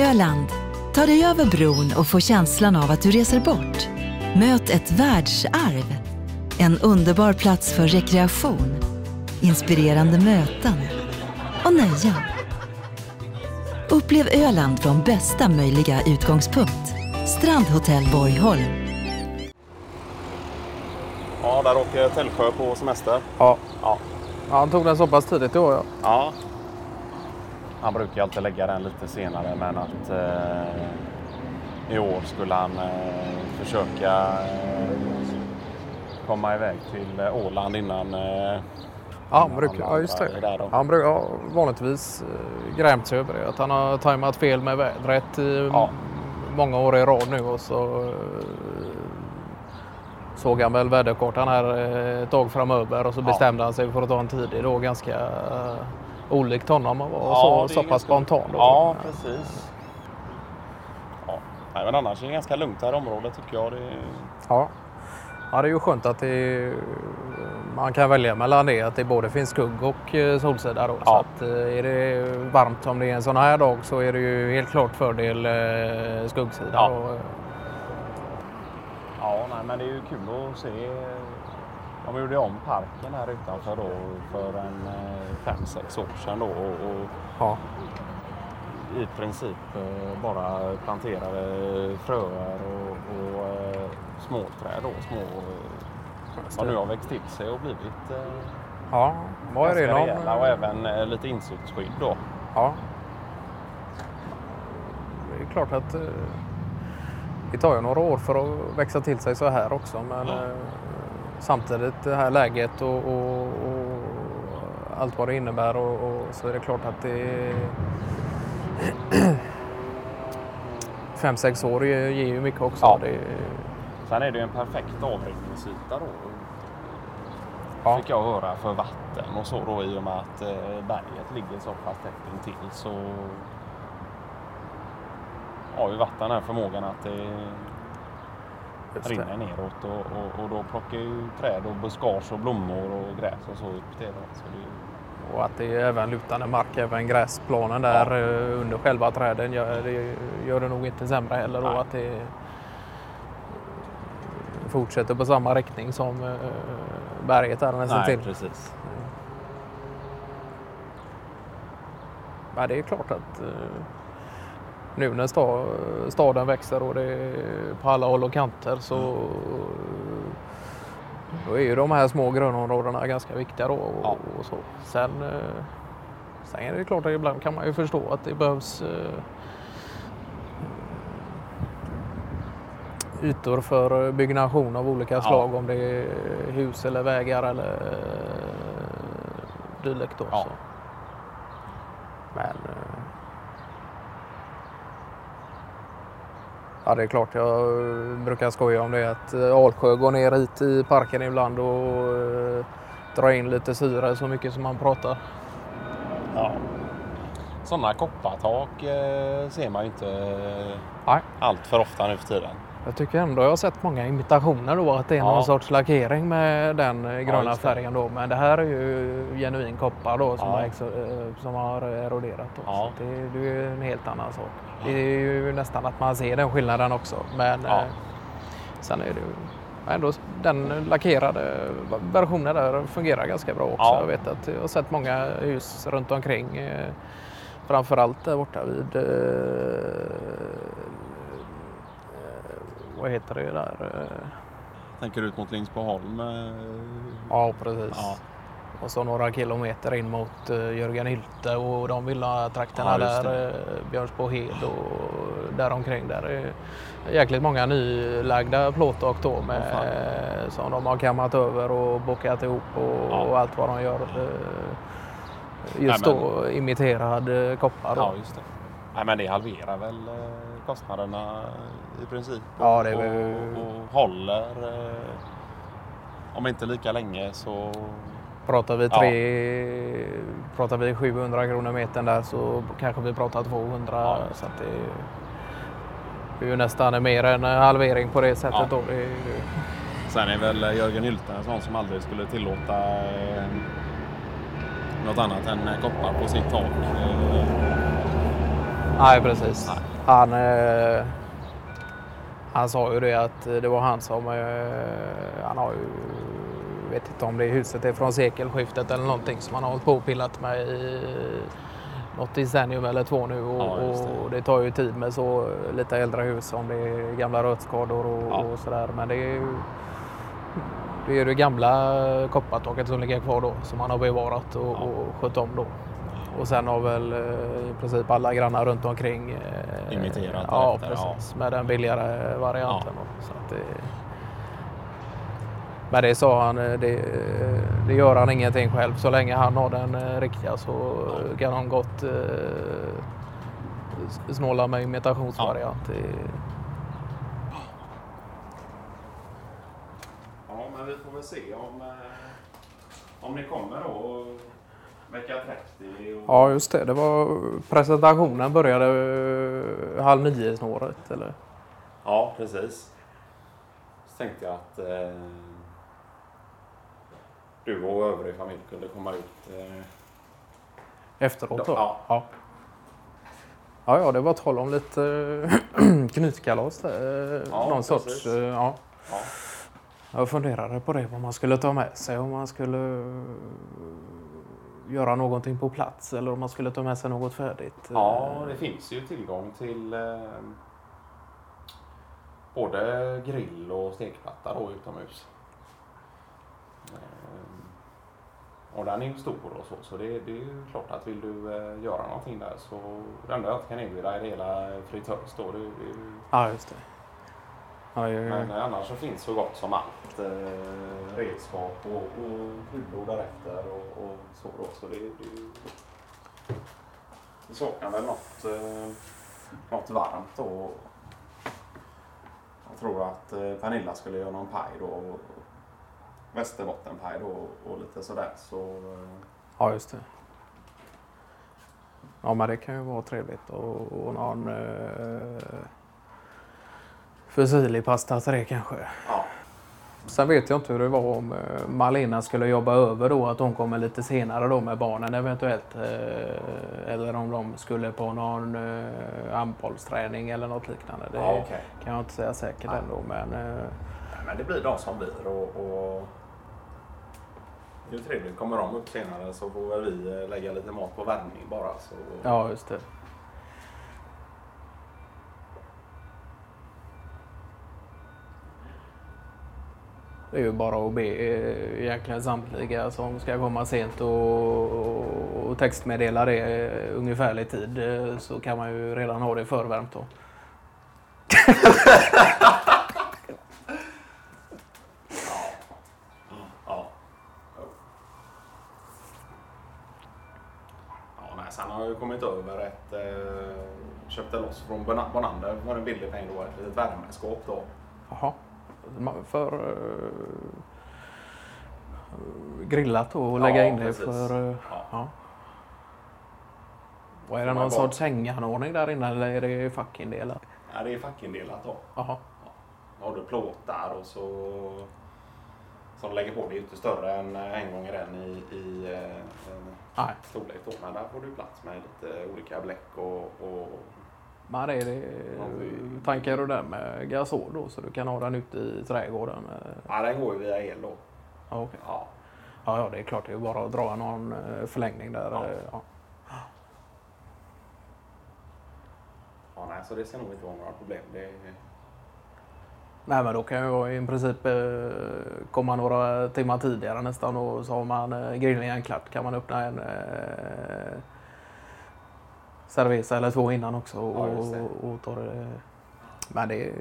Öland. Ta dig över bron och få känslan av att du reser bort. Möt ett världsarv. En underbar plats för rekreation, inspirerande möten och nöjen. Upplev Öland från bästa möjliga utgångspunkt. Strandhotell Borgholm. Ja, där åker Tällsjö på semester. Ja. Ja. ja, han tog den så pass tidigt i år ja. ja. Han brukar alltid lägga den lite senare men att eh, i år skulle han eh, försöka eh, komma iväg till eh, Åland innan eh, Ja, han brukar, ja just det. Han brukar ja, vanligtvis grämt sig över det. Att han har tajmat fel med vädret i Ja. m- många år i rad nu och så såg han väl väderkartan här ett tag framöver och så Ja. bestämde han sig för att ta en tidig då ganska olikt honom och var Ja, så, så pass spontan. Då. Ja, precis. Ja. Nej, men annars är det ganska lugnt här i området tycker jag. Det. Ja. ja, det är ju skönt att det, man kan välja mellan det, att det både finns skugg och eh, solsida. Då. Så Ja. att, eh, är det varmt som det är en sån här dag så är det ju helt klart fördel eh, skuggsida. Ja. Ja, nej, men det är ju kul att se. De gjorde om parken här utanför då för en eh, fem, sex år sedan då och, och ja. i princip eh, bara planterade fröer och, och eh, småträd då, små som nu har växt till sig och blivit ja, vad är det? Någon, rejäla och även lite insektsskydd då. Ja. Det är klart att det tar ju några år för att växa till sig så här också. Men Ja. Samtidigt det här läget och, och, och allt vad det innebär och, och så är det klart att det är fem, sex år ger ju mycket också. Ja. Det, Sen är det ju en perfekt avrinningsyta då. Ja. Fick jag höra för vatten och så då i och med att eh, berget ligger så pass tätt intill så har ju vatten den här förmågan att det rinner neråt och, och, och då plockar ju träd och buskage och blommor och gräs och så upp. Då. Så det Och att det är även lutande mark, även gräsplanen där eh, under själva träden gör det, gör det nog inte sämre heller. Nej. att det fortsätter på samma riktning som eh, berget där nästan Nej, till. precis. Men det är klart att eh, nu när sta, staden växer och det är på alla håll och kanter så Mm. då är ju de här små grönområdena ganska viktiga då. Och, Ja. och så. Sen, eh, sen är det klart att ibland kan man ju förstå att det behövs eh, ytor för byggnation av olika Ja. slag om det är hus eller vägar eller dylikt. då, Ja. så. Men eh, Ja det är klart, jag brukar skoja om det att eh, Alsjö går ner hit i parken ibland och eh, drar in lite syre så mycket som man pratar. Ja. Sådana koppartak eh, ser man ju inte eh, Nej. allt för ofta nu för tiden. Jag tycker ändå jag har sett många imitationer då att det är Ja. någon sorts lackering med den eh, gröna det. färgen då. Men det här är ju genuin koppar då som, Ja. har, som har eroderat. Då. Ja. Så det, det är ju en helt annan sak. Det är ju nästan att man ser den skillnaden också. Men Ja. eh, sen är det ju ändå den lackerade versionen där fungerar ganska bra också. Ja. Jag vet att jag har sett många hus runt omkring. Eh, framförallt där borta vid eh, vad heter det där? Eh, Tänker ut mot Lindsboholm. Eh, Ja, precis. Ja. Och så några kilometer in mot uh, Jörgen Hylte och de villatrakterna Ja, där, uh, Björnsbohed och däromkring. Där är jäkligt många nylagda plåttak då med, eh, som de har kammat över och bockat ihop och, Ja. och allt vad de gör. eh, just Nej, men- då imiterad eh, koppar. Ja, just det. Nej, men det halverar väl eh, kostnaderna i princip. Ja, det är och, och, och håller. Eh, om inte lika länge så... Pratar vi, Ja. tre, pratar vi 700 kronor metern där så kanske vi pratar 200. Ja. Så att det det är ju nästan mer än en halvering på det sättet. Ja. Det är, Sen är väl Jörgen Hylte en sån som aldrig skulle tillåta eh, något annat än koppar på sitt tak. Nej, precis. Nej. Han, eh, han sa ju det att det var han som... Eh, han har ju... vet inte om det huset är från sekelskiftet eller någonting som han har hållit på och pillat med i något decennium eller två nu och, ja, det. och, det. tar ju tid med så lite äldre hus om det är gamla rötskador och, ja. och sådär. Men det är ju det, är det gamla koppartaket som ligger kvar då som han har bevarat och, ja. och skött om då. Och sen har väl eh, i princip alla grannar runt omkring eh, imiterat Ja, precis. Med den billigare varianten. Så att det, men det sa han, eh, det, det, gör han ingenting själv. Så länge han har den eh, riktiga så kan han gott eh, snåla med imitationsvariant. Ja. ja, men vi får väl se om, om ni kommer då vecka 30. Och... Ja, just det. det var, presentationen började halv nio snåret, eller? Ja, precis. Så tänkte jag att eh, du och övrig familj kunde komma ut. Eh, Efteråt då? Ja. ja. Ja, ja, det var tal om lite eh, knytkalas där. Ja, Någon sorts... Eh, ja. ja. Jag funderade på det, vad man skulle ta med sig. Om man skulle göra någonting på plats eller om man skulle ta med sig något färdigt. Ja, det finns ju tillgång till eh, både grill och stekplatta då utomhus. Och den är ju stor och så, så det, det är ju klart att vill du eh, göra någonting där så det enda jag kan erbjuda är hela fritös då. Det, det, ja, just det. Ja, ja, ja. Men annars så finns så gott som allt. Eh, redskap och, och hyllor därefter och, och så då. Så det, det, det saknar väl något, eh, något varmt då. Jag tror att eh, Pernilla skulle göra någon paj då. Och, västerbottenpaj då och lite sådär. Så, eh, ja, just det. Ja, men det kan ju vara trevligt och, och någon eh, fusilli-pasta till det kanske. Ja. Sen vet jag inte hur det var om eh, Malena skulle jobba över då, att hon kommer lite senare då med barnen eventuellt. Eh, eller om de skulle på någon handbollsträning eller något liknande. Det ja, okay. kan jag inte säga säkert ja. ändå. Men, men det blir de som blir. och... och det är trevligt. Kommer de upp senare så får väl vi eh, lägga lite mat på värmning bara. Så... Ja, just det. Det är ju bara att be eh, egentligen samtliga som ska komma sent och, och textmeddela det eh, ungefärlig tid så kan man ju redan ha det förvärmt då. kommit över ett, eh, köpte loss från Bonander för en billig peng då, ett litet värmeskåp då. Jaha, för uh, grillat och lägga ja, in det för... Uh, ja. ja. Och är det någon sorts hänganordning där inne eller är det fackindelat? Ja, det är fackindelat då. Jaha. Ja. Har du plåtar och så som de lägger på. Det är inte större än en gånger en i, i eh, storlek. Då. Men där får du plats med lite olika bläck och, och men är det, tankar du den med gasol då så du kan ha den ute i trädgården? Ja, den går ju via el då. Ja, okay. ja. ja, ja, det är klart. Det är bara att dra någon eh, förlängning där. Ja. Ja. ja, nej, så det ska nog inte vara några problem. Det, Nej men då kan jag i princip eh, komma några timmar tidigare nästan och så har man eh, grillningen klart kan man öppna en eh, cerveza eller två innan också och, ja, och, och ta det. Men det,